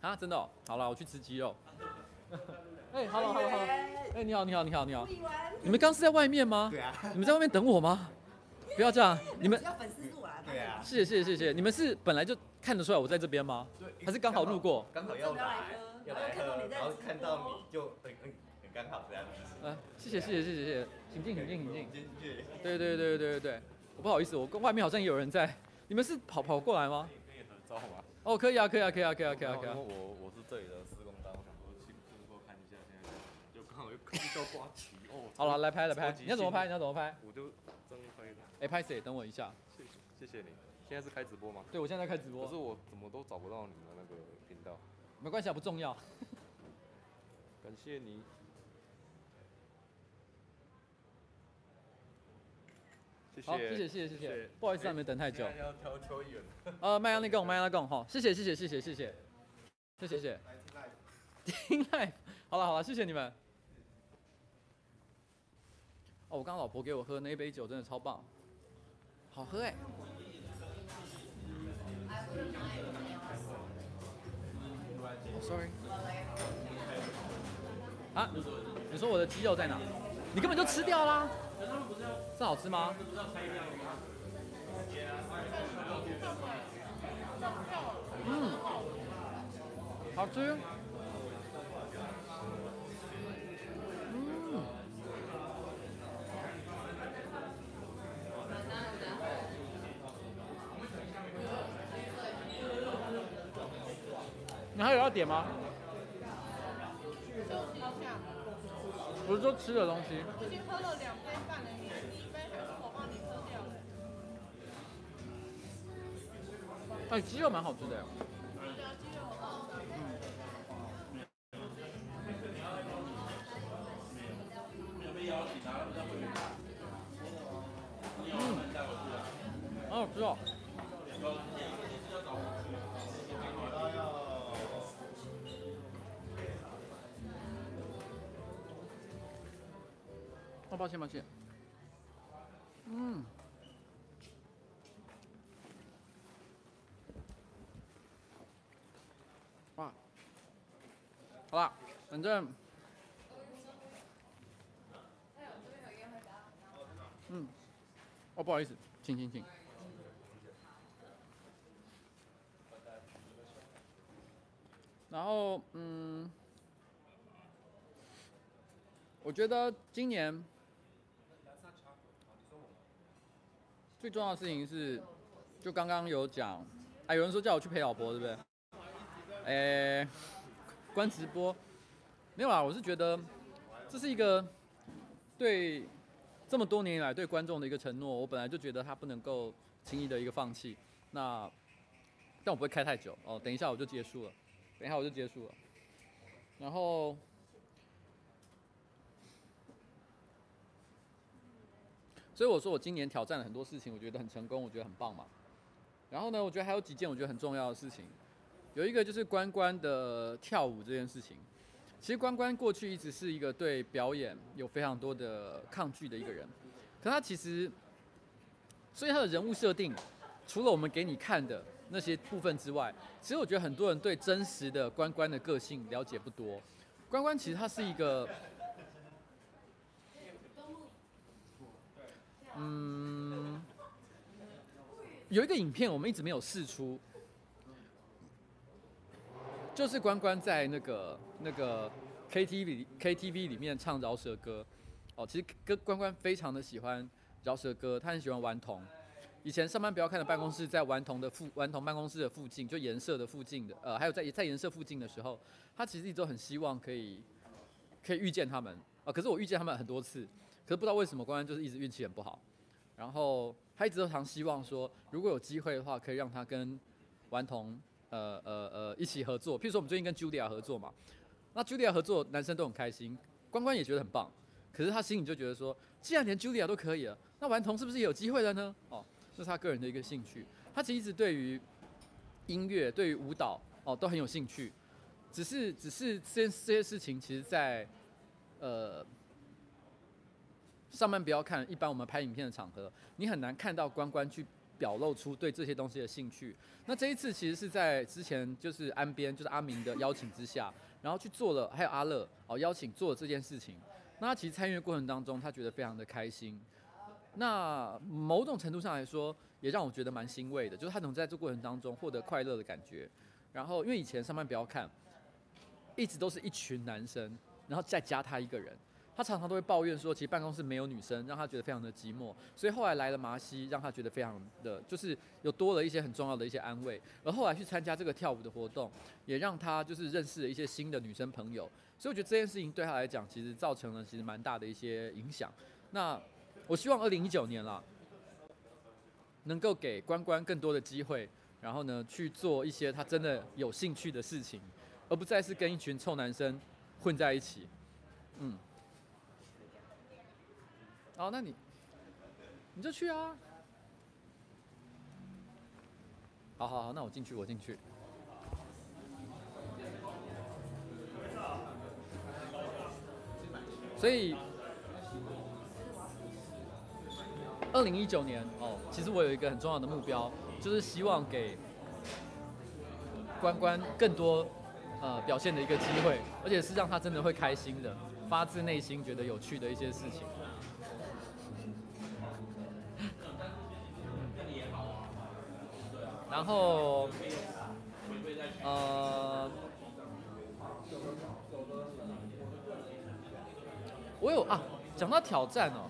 Speaker 1: 啊！真的哦，好了，我去吃鸡肉。哎，Hello，Hello，Hello！哎，你好，你好，你好，你好！你们刚是在外面吗？对啊。你们在外面等我吗？不要这样，你们要粉丝数啊！对啊。谢谢，谢谢，谢谢。你们是本来就看得出来我在这边吗？对。还是刚好路过？刚好要来，要来喝，然后看到你就很很很刚好这样子。嗯，谢谢，谢谢，谢谢，谢谢。请进，请进，请进。对对对对对对，我不好意思，我跟外面好像也有人在。你们是跑跑过来吗？可以合照吗？哦，可以啊，可以啊，可以啊，可以啊，可以啊，可以啊。
Speaker 3: 我我是这里的施工单，我想说去路过看一下，现在就刚好又遇到刮旗哦。好了，来拍来拍，你要怎么拍？你要怎么拍？我就这样拍的。哎，拍谁？等我一下。谢谢，谢谢你。现在是开直播吗？对，我现在在开直播。可是我怎么都找不到你的那个频道。没关系啊，不重要。感谢你。好，谢谢谢谢谢谢，不好意思让你们等太久。呃，麦阿密贡，麦阿密贡，好，谢谢谢谢谢谢谢谢，谢谢谢谢。丁奈，丁奈，好了好了，谢谢你们。哦，我刚刚老婆给我喝那一杯酒真的超棒，好喝哎。哦，sorry。啊，你说我的肌肉在哪？你根本就吃掉啦。这好吃吗？嗯，好吃。嗯。你还有要点吗？不是说吃的东西。已经喝了两杯半的
Speaker 2: 第，一杯还是我帮你喝掉的。
Speaker 1: 哎，鸡肉蛮好吃的呀。嗯。嗯。哦，知道。抱歉，抱歉。嗯。哇。好了，反正。嗯。哦，不好意思，请，请，请。然后，嗯，我觉得今年最重要的事情是，就刚刚有讲，哎，有人说叫我去陪老婆，对不对？哎，关直播，没有啊，我是觉得这是一个对这么多年来对观众的一个承诺，我本来就觉得他不能够轻易的一个放弃。那，但我不会开太久哦，等一下我就结束了。等一下我就结束了，然后，所以我说我今年挑战了很多事情，我觉得很成功，我觉得很棒嘛。然后呢，我觉得还有几件我觉得很重要的事情，有一个就是关关的跳舞这件事情。其实关关过去一直是一个对表演有非常多的抗拒的一个人，可他其实，所以他的人物设定，除了我们给你看的。那些部分之外，其实我觉得很多人对真实的关关的个性了解不多。关关其实他是一个，有一个影片我们一直没有试出，就是关关在那个那个 KTV KTV 里面唱饶舌歌。哦，其实跟关关非常的喜欢饶舌歌，他很喜欢顽童。以前上班不要看的办公室，在顽童的附顽童办公室的附近，就颜色的附近的，呃，还有在在颜色附近的时候，他其实一直都很希望可以可以遇见他们啊、可是我遇见他们很多次，可是不知道为什么关关就是一直运气很不好。然后他一直都常希望说，如果有机会的话，可以让他跟顽童呃呃呃一起合作。譬如说我们最近跟 Julia 合作嘛，那 Julia 合作，男生都很开心，关关也觉得很棒。可是他心里就觉得说，既然连 Julia 都可以了，那顽童是不是也有机会了呢？哦。这是他个人的一个兴趣，他其实一直对于音乐、对于舞蹈哦都很有兴趣，只是只是这些这些事情，其实在呃上班不要看，一般我们拍影片的场合，你很难看到关关去表露出对这些东西的兴趣。那这一次其实是在之前就是安边就是阿明的邀请之下，然后去做了，还有阿乐哦邀请做了这件事情。那他其实参与的过程当中，他觉得非常的开心。那某种程度上来说，也让我觉得蛮欣慰的，就是他能在这过程当中获得快乐的感觉。然后，因为以前上班不要看，一直都是一群男生，然后再加他一个人，他常常都会抱怨说，其实办公室没有女生，让他觉得非常的寂寞。所以后来来了麻西，让他觉得非常的，就是有多了一些很重要的一些安慰。而后来去参加这个跳舞的活动，也让他就是认识了一些新的女生朋友。所以我觉得这件事情对他来讲，其实造成了其实蛮大的一些影响。那。我希望二零一九年了，能够给关关更多的机会，然后呢去做一些他真的有兴趣的事情，而不再是跟一群臭男生混在一起。嗯，好，那你你就去啊。好好好，那我进去，我进去。所以。二零一九年哦，其实我有一个很重要的目标，就是希望给关关更多呃表现的一个机会，而且是让他真的会开心的，发自内心觉得有趣的一些事情。然后呃，我有啊，讲到挑战哦。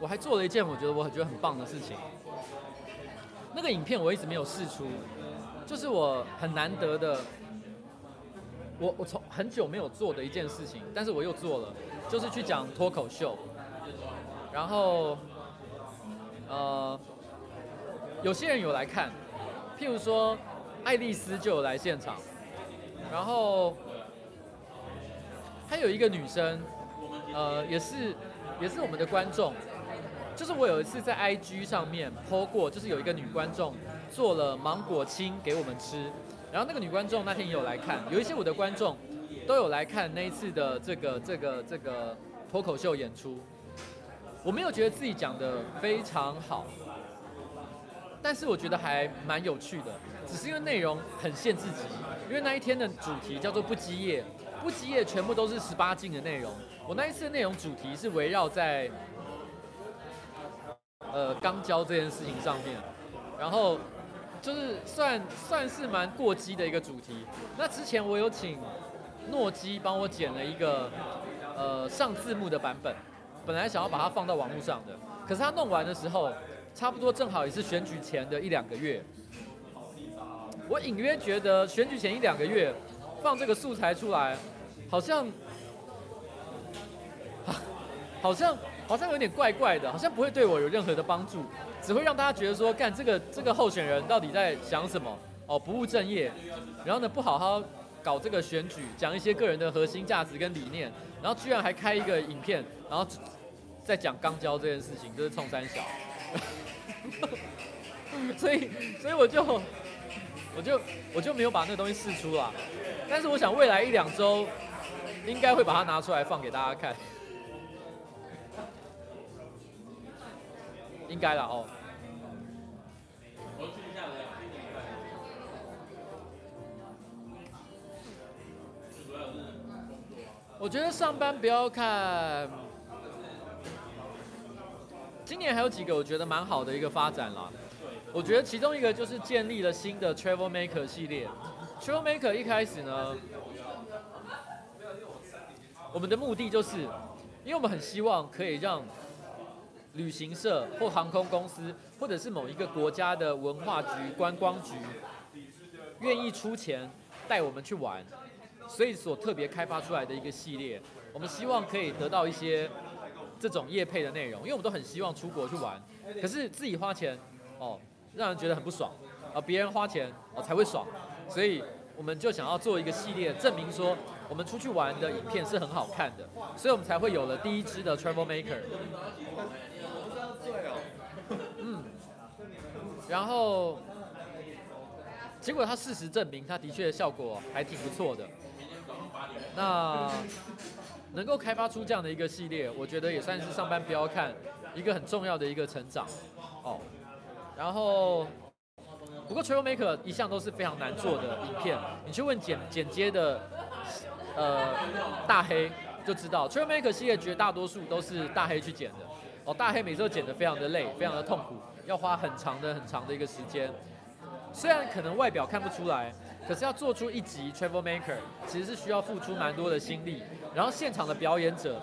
Speaker 1: 我还做了一件我觉得我很觉得很棒的事情，那个影片我一直没有试出，就是我很难得的，我我从很久没有做的一件事情，但是我又做了，就是去讲脱口秀，然后，呃，有些人有来看，譬如说爱丽丝就有来现场，然后还有一个女生，呃，也是也是我们的观众，就是我有一次在 IG 上面 po 过，就是有一个女观众做了芒果青给我们吃，然后那个女观众那天也有来看，有一些我的观众都有来看那一次的这个这个这个脱口秀演出。我没有觉得自己讲的非常好，但是我觉得还蛮有趣的，只是因为内容很限制级，因为那一天的主题叫做不羁夜，不羁夜全部都是十八禁的内容。我那一次的内容主题是围绕在呃肛交这件事情上面，然后就是算算是蛮过激的一个主题。那之前我有请诺基帮我剪了一个呃上字幕的版本。本来想要把它放到网络上的，可是他弄完的时候，差不多正好也是选举前的一两个月。我隐约觉得选举前一两个月放这个素材出来，好像，好像好像有点怪怪的，好像不会对我有任何的帮助，只会让大家觉得说，干这个这个候选人到底在想什么？哦，不务正业，然后呢不好好搞这个选举，讲一些个人的核心价值跟理念，然后居然还开一个影片，然后。在讲肛交这件事情，就是冲三小，所以所以我就我就我就没有把那个东西试出啦。但是我想未来一两周应该会把它拿出来放给大家看，应该啦哦。我觉得上班不要看。今年还有几个我觉得蛮好的一个发展啦，我觉得其中一个就是建立了新的 Travel Maker 系列。Travel Maker 一开始呢，我们的目的就是，因为我们很希望可以让旅行社或航空公司，或者是某一个国家的文化局、观光局，愿意出钱带我们去玩，所以所特别开发出来的一个系列，我们希望可以得到一些。这种业配的内容，因为我们都很希望出国去玩，可是自己花钱哦，让人觉得很不爽，而别人花钱哦才会爽，所以我们就想要做一个系列，证明说我们出去玩的影片是很好看的，所以我们才会有了第一支的 Travel Maker。嗯，然后结果他事实证明，他的确效果还挺不错的。那。能够开发出这样的一个系列，我觉得也算是上班不要看一个很重要的一个成长哦。然后，不过 Trail Maker 一向都是非常难做的影片，你去问剪剪接的呃大黑就知道，Trail Maker 系列绝大多数都是大黑去剪的哦。大黑每次都剪得非常的累，非常的痛苦，要花很长的很长的一个时间。虽然可能外表看不出来。可是要做出一集 Travel Maker，其实是需要付出蛮多的心力。然后现场的表演者，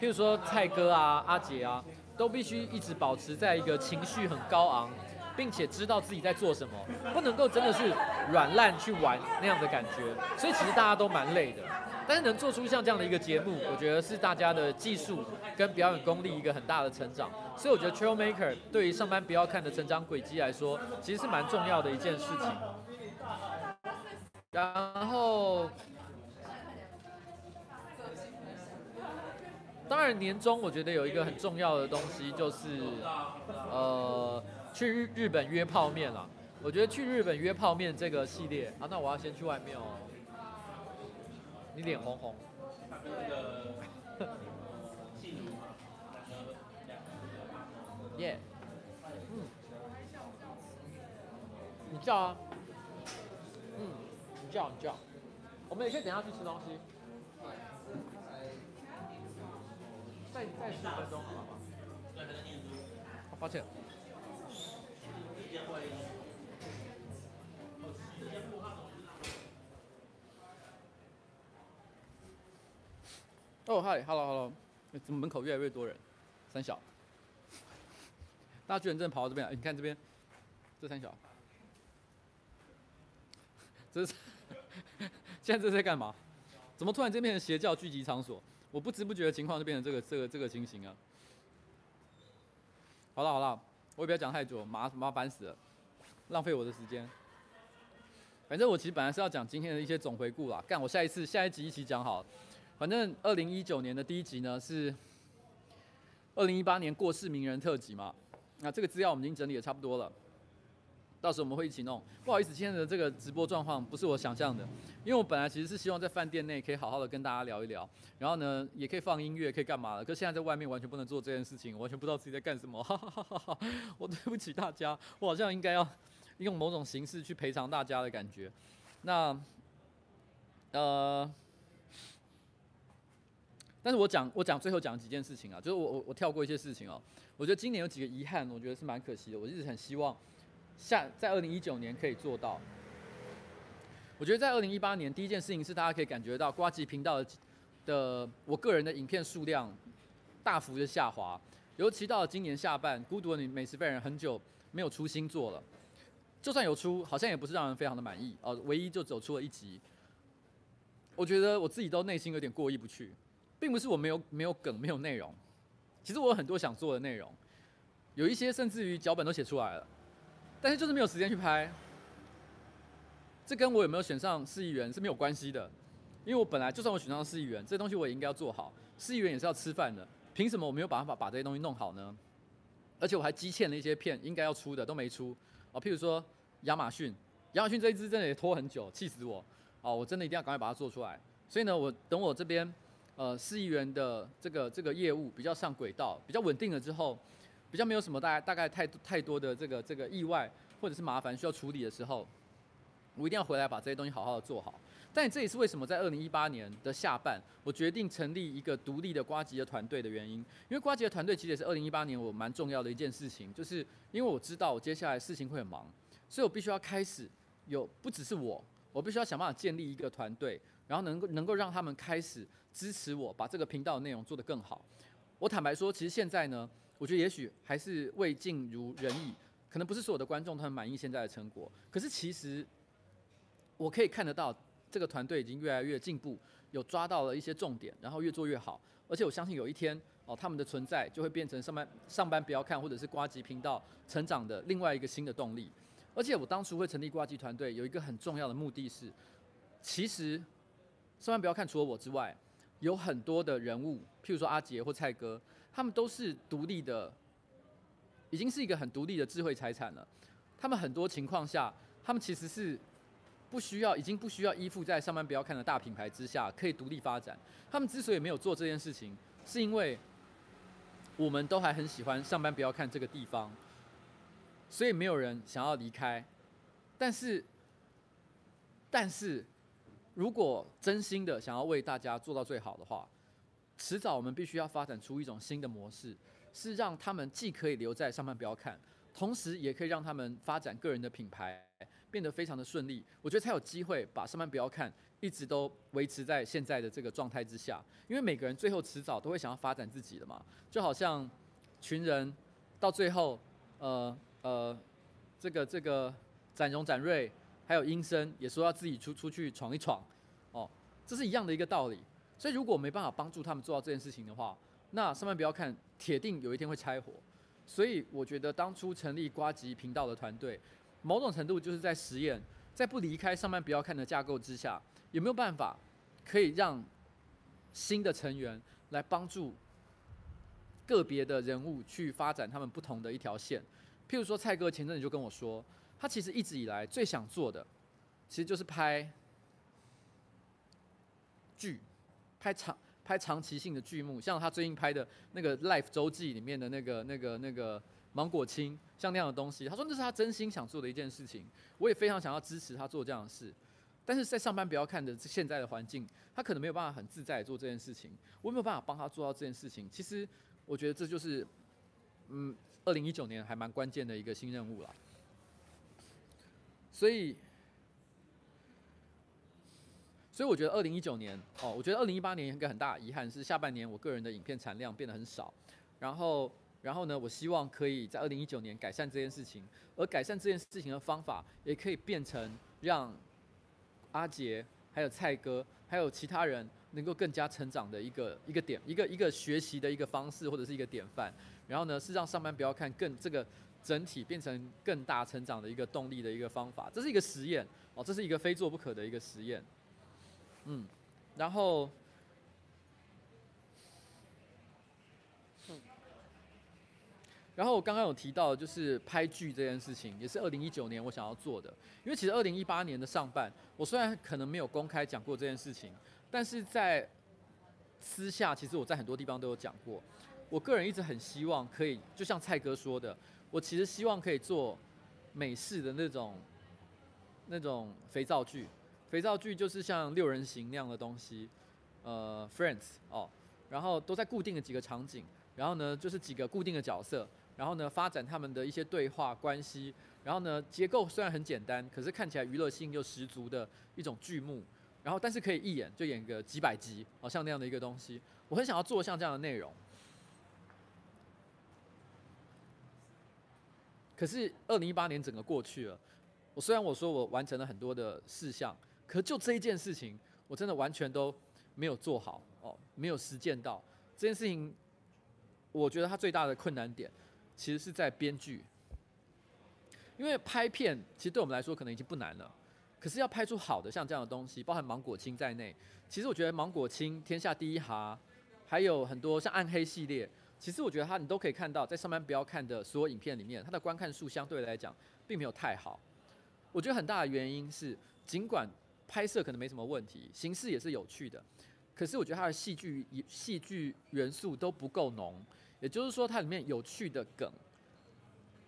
Speaker 1: 譬如说蔡哥啊、阿杰啊，都必须一直保持在一个情绪很高昂，并且知道自己在做什么，不能够真的是软烂去玩那样的感觉。所以其实大家都蛮累的。但是能做出像这样的一个节目，我觉得是大家的技术跟表演功力一个很大的成长。所以我觉得 Travel Maker 对于上班不要看的成长轨迹来说，其实是蛮重要的一件事情。然后，当然年终我觉得有一个很重要的东西就是，呃，去日日本约泡面了。我觉得去日本约泡面这个系列，啊，那我要先去外面哦。你脸红红。耶。嗯。你叫啊。叫你叫，我们也可以等下去吃东西。再再十分钟，好吗？抱歉。哦嗨，hello，hello，怎么门口越来越多人？三小，大家居然真的跑到这边来？你看这边，这三小，这是。现在这是在干嘛？怎么突然间变成邪教聚集场所？我不知不觉的情况就变成这个这个这个情形啊！好了好了，我也不要讲太久，麻麻烦死了，浪费我的时间。反正我其实本来是要讲今天的一些总回顾啦，干我下一次下一集一起讲好。反正二零一九年的第一集呢是二零一八年过世名人特辑嘛，那这个资料我们已经整理的差不多了。到时候我们会一起弄。不好意思，今天的这个直播状况不是我想象的，因为我本来其实是希望在饭店内可以好好的跟大家聊一聊，然后呢也可以放音乐，可以干嘛的。可是现在在外面完全不能做这件事情，完全不知道自己在干什么。哈哈哈哈！我对不起大家，我好像应该要用某种形式去赔偿大家的感觉。那呃，但是我讲我讲最后讲几件事情啊，就是我我我跳过一些事情哦。我觉得今年有几个遗憾，我觉得是蛮可惜的。我一直很希望。下在二零一九年可以做到，我觉得在二零一八年第一件事情是大家可以感觉到瓜吉频道的的我个人的影片数量大幅的下滑，尤其到了今年下半，孤独的你美食废人很久没有出新作了，就算有出，好像也不是让人非常的满意哦，唯一就走出了一集，我觉得我自己都内心有点过意不去，并不是我没有没有梗没有内容，其实我有很多想做的内容，有一些甚至于脚本都写出来了。但是就是没有时间去拍，这跟我有没有选上市议员是没有关系的，因为我本来就算我选上市议员，这东西我也应该要做好。市议员也是要吃饭的，凭什么我没有办法把这些东西弄好呢？而且我还积欠了一些片应该要出的都没出哦，譬如说亚马逊，亚马逊这一支真的也拖很久，气死我哦！我真的一定要赶快把它做出来。所以呢，我等我这边呃市议员的这个这个业务比较上轨道，比较稳定了之后。比较没有什么大概大概太太多的这个这个意外或者是麻烦需要处理的时候，我一定要回来把这些东西好好的做好。但这也是为什么在二零一八年的下半，我决定成立一个独立的瓜吉的团队的原因。因为瓜吉的团队其实也是二零一八年我蛮重要的一件事情，就是因为我知道我接下来事情会很忙，所以我必须要开始有不只是我，我必须要想办法建立一个团队，然后能够能够让他们开始支持我把这个频道内容做得更好。我坦白说，其实现在呢。我觉得也许还是未尽如人意，可能不是所有的观众他们满意现在的成果。可是其实我可以看得到，这个团队已经越来越进步，有抓到了一些重点，然后越做越好。而且我相信有一天哦，他们的存在就会变成上班上班不要看，或者是呱吉频道成长的另外一个新的动力。而且我当初会成立呱吉团队，有一个很重要的目的是，其实上班不要看，除了我之外，有很多的人物，譬如说阿杰或蔡哥。他们都是独立的，已经是一个很独立的智慧财产了。他们很多情况下，他们其实是不需要，已经不需要依附在上班不要看的大品牌之下，可以独立发展。他们之所以没有做这件事情，是因为我们都还很喜欢上班不要看这个地方，所以没有人想要离开。但是，但是如果真心的想要为大家做到最好的话，迟早我们必须要发展出一种新的模式，是让他们既可以留在上班不要看，同时也可以让他们发展个人的品牌，变得非常的顺利。我觉得才有机会把上班不要看一直都维持在现在的这个状态之下。因为每个人最后迟早都会想要发展自己的嘛，就好像群人到最后，呃呃，这个这个展荣、展瑞还有英生也说要自己出出去闯一闯，哦，这是一样的一个道理。所以，如果没办法帮助他们做到这件事情的话，那上班不要看，铁定有一天会拆伙。所以，我觉得当初成立瓜吉频道的团队，某种程度就是在实验，在不离开上班不要看的架构之下，有没有办法可以让新的成员来帮助个别的人物去发展他们不同的一条线。譬如说，蔡哥前阵子就跟我说，他其实一直以来最想做的，其实就是拍剧。拍长拍长期性的剧目，像他最近拍的那个《Life》周记里面的那个、那个、那个芒果青，像那样的东西，他说那是他真心想做的一件事情。我也非常想要支持他做这样的事，但是在上班不要看的现在的环境，他可能没有办法很自在做这件事情。我没有办法帮他做到这件事情。其实我觉得这就是，嗯，二零一九年还蛮关键的一个新任务了。所以。所以我觉得二零一九年哦，我觉得二零一八年一个很大遗憾是下半年我个人的影片产量变得很少，然后然后呢，我希望可以在二零一九年改善这件事情，而改善这件事情的方法也可以变成让阿杰还有蔡哥还有其他人能够更加成长的一个一个点，一个一个学习的一个方式或者是一个典范，然后呢是让上班不要看更这个整体变成更大成长的一个动力的一个方法。这是一个实验哦，这是一个非做不可的一个实验。嗯，然后。然后我刚刚有提到，就是拍剧这件事情，也是二零一九年我想要做的。因为其实二零一八年的上半，我虽然可能没有公开讲过这件事情，但是在私下，其实我在很多地方都有讲过。我个人一直很希望可以，就像蔡哥说的，我其实希望可以做美式的那种那种肥皂剧。肥皂剧就是像六人行那样的东西，呃，Friends 哦，然后都在固定的几个场景，然后呢就是几个固定的角色。然后呢，发展他们的一些对话关系。然后呢，结构虽然很简单，可是看起来娱乐性又十足的一种剧目。然后，但是可以一演就演个几百集，好像那样的一个东西。我很想要做像这样的内容。可是，二零一八年整个过去了。我虽然我说我完成了很多的事项，可就这一件事情，我真的完全都没有做好哦，没有实践到这件事情。我觉得它最大的困难点。其实是在编剧，因为拍片其实对我们来说可能已经不难了，可是要拍出好的像这样的东西，包含芒果青在内，其实我觉得芒果青、天下第一哈，还有很多像暗黑系列，其实我觉得它你都可以看到，在上班不要看的所有影片里面，它的观看数相对来讲并没有太好。我觉得很大的原因是，尽管拍摄可能没什么问题，形式也是有趣的，可是我觉得它的戏剧戏剧元素都不够浓。也就是说，它里面有趣的梗，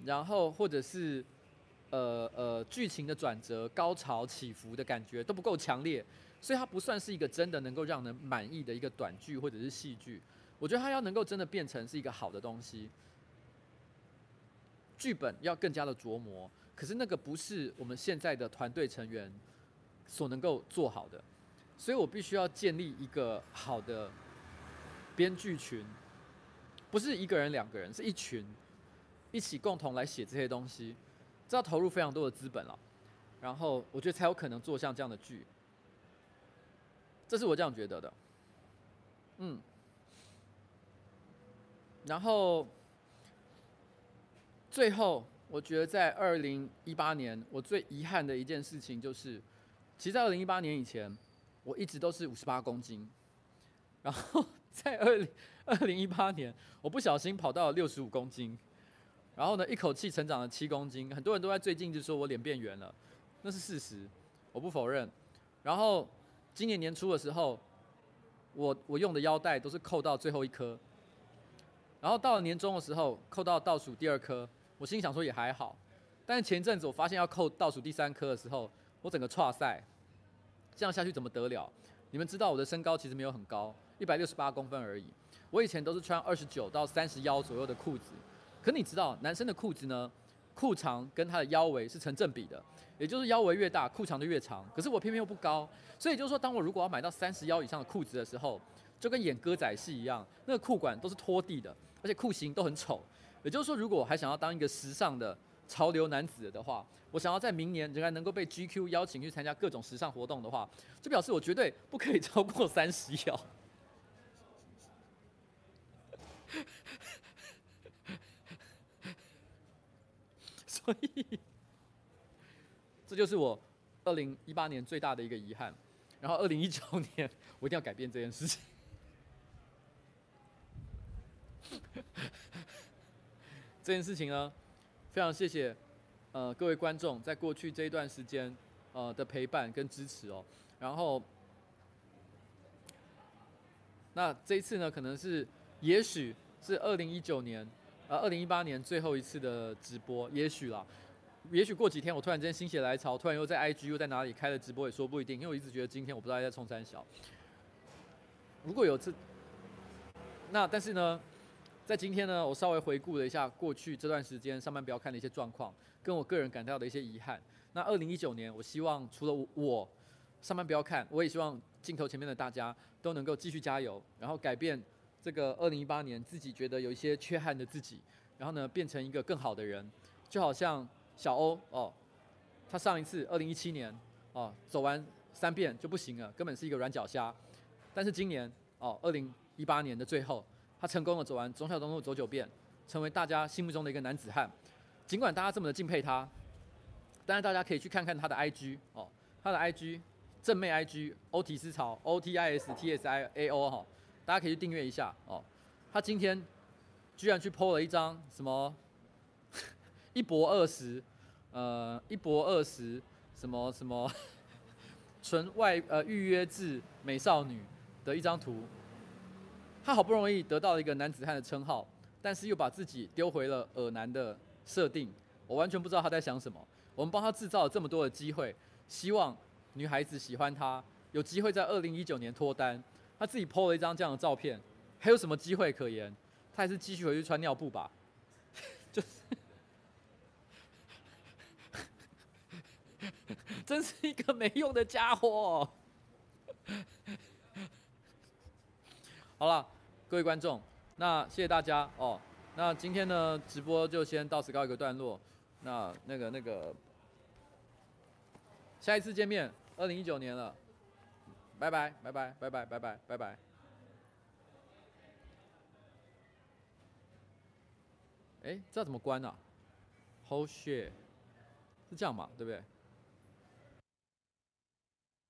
Speaker 1: 然后或者是呃呃剧情的转折、高潮起伏的感觉都不够强烈，所以它不算是一个真的能够让人满意的一个短剧或者是戏剧。我觉得它要能够真的变成是一个好的东西，剧本要更加的琢磨。可是那个不是我们现在的团队成员所能够做好的，所以我必须要建立一个好的编剧群。不是一个人、两个人，是一群，一起共同来写这些东西，这要投入非常多的资本了，然后我觉得才有可能做像这样的剧，这是我这样觉得的，嗯，然后最后我觉得在二零一八年，我最遗憾的一件事情就是，其实在二零一八年以前，我一直都是五十八公斤，然后 在二零。二零一八年，我不小心跑到了六十五公斤，然后呢，一口气成长了七公斤。很多人都在最近就说我脸变圆了，那是事实，我不否认。然后今年年初的时候，我我用的腰带都是扣到最后一颗，然后到了年终的时候，扣到倒数第二颗，我心想说也还好。但是前阵子我发现要扣倒数第三颗的时候，我整个剉赛，这样下去怎么得了？你们知道我的身高其实没有很高，一百六十八公分而已。我以前都是穿二十九到三十腰左右的裤子，可你知道，男生的裤子呢，裤长跟他的腰围是成正比的，也就是腰围越大，裤长就越长。可是我偏偏又不高，所以就是说，当我如果要买到三十腰以上的裤子的时候，就跟演歌仔戏一样，那个裤管都是拖地的，而且裤型都很丑。也就是说，如果我还想要当一个时尚的潮流男子的话，我想要在明年仍然能够被 GQ 邀请去参加各种时尚活动的话，就表示我绝对不可以超过 三十腰。所以，这就是我二零一八年最大的一个遗憾。然后，二零一九年我一定要改变这件事情。这件事情呢，非常谢谢呃各位观众在过去这一段时间呃的陪伴跟支持哦。然后，那这一次呢，可能是也许是二零一九年。呃，二零一八年最后一次的直播，也许啦，也许过几天我突然间心血来潮，突然又在 IG 又在哪里开了直播，也说不一定，因为我一直觉得今天我不知道在冲三小。如果有这，那但是呢，在今天呢，我稍微回顾了一下过去这段时间上班不要看的一些状况，跟我个人感到的一些遗憾。那二零一九年，我希望除了我上班不要看，我也希望镜头前面的大家都能够继续加油，然后改变。这个二零一八年，自己觉得有一些缺憾的自己，然后呢，变成一个更好的人，就好像小欧哦，他上一次二零一七年哦，走完三遍就不行了，根本是一个软脚虾。但是今年哦，二零一八年的最后，他成功的走完忠孝东路走九遍，成为大家心目中的一个男子汉。尽管大家这么的敬佩他，但是大家可以去看看他的 IG 哦，他的 IG 正妹 IG 欧提思潮 O T I S T S I A O 哈，大家可以去订阅一下哦。他今天居然去 PO 了一张什么 一博二十，呃一博二十什么什么 纯外呃预约制美少女的一张图，他好不容易得到了一个男子汉的称号，但是又把自己丢回了尔男的设定，我完全不知道他在想什么。我们帮他制造了这么多的机会，希望女孩子喜欢他，有机会在二零一九年脱单。他自己 PO 了一张这样的照片，还有什么机会可言？他还是继续回去穿尿布吧。就是，真是一个没用的家伙。好了，各位观众，那谢谢大家哦。那今天呢，直播就先到此告一个段落。那那个那个，下一次见面，二零一九年了，拜拜拜拜拜拜拜拜拜拜。哎，这怎么关啊？Hold shit，是这样嘛？对不对？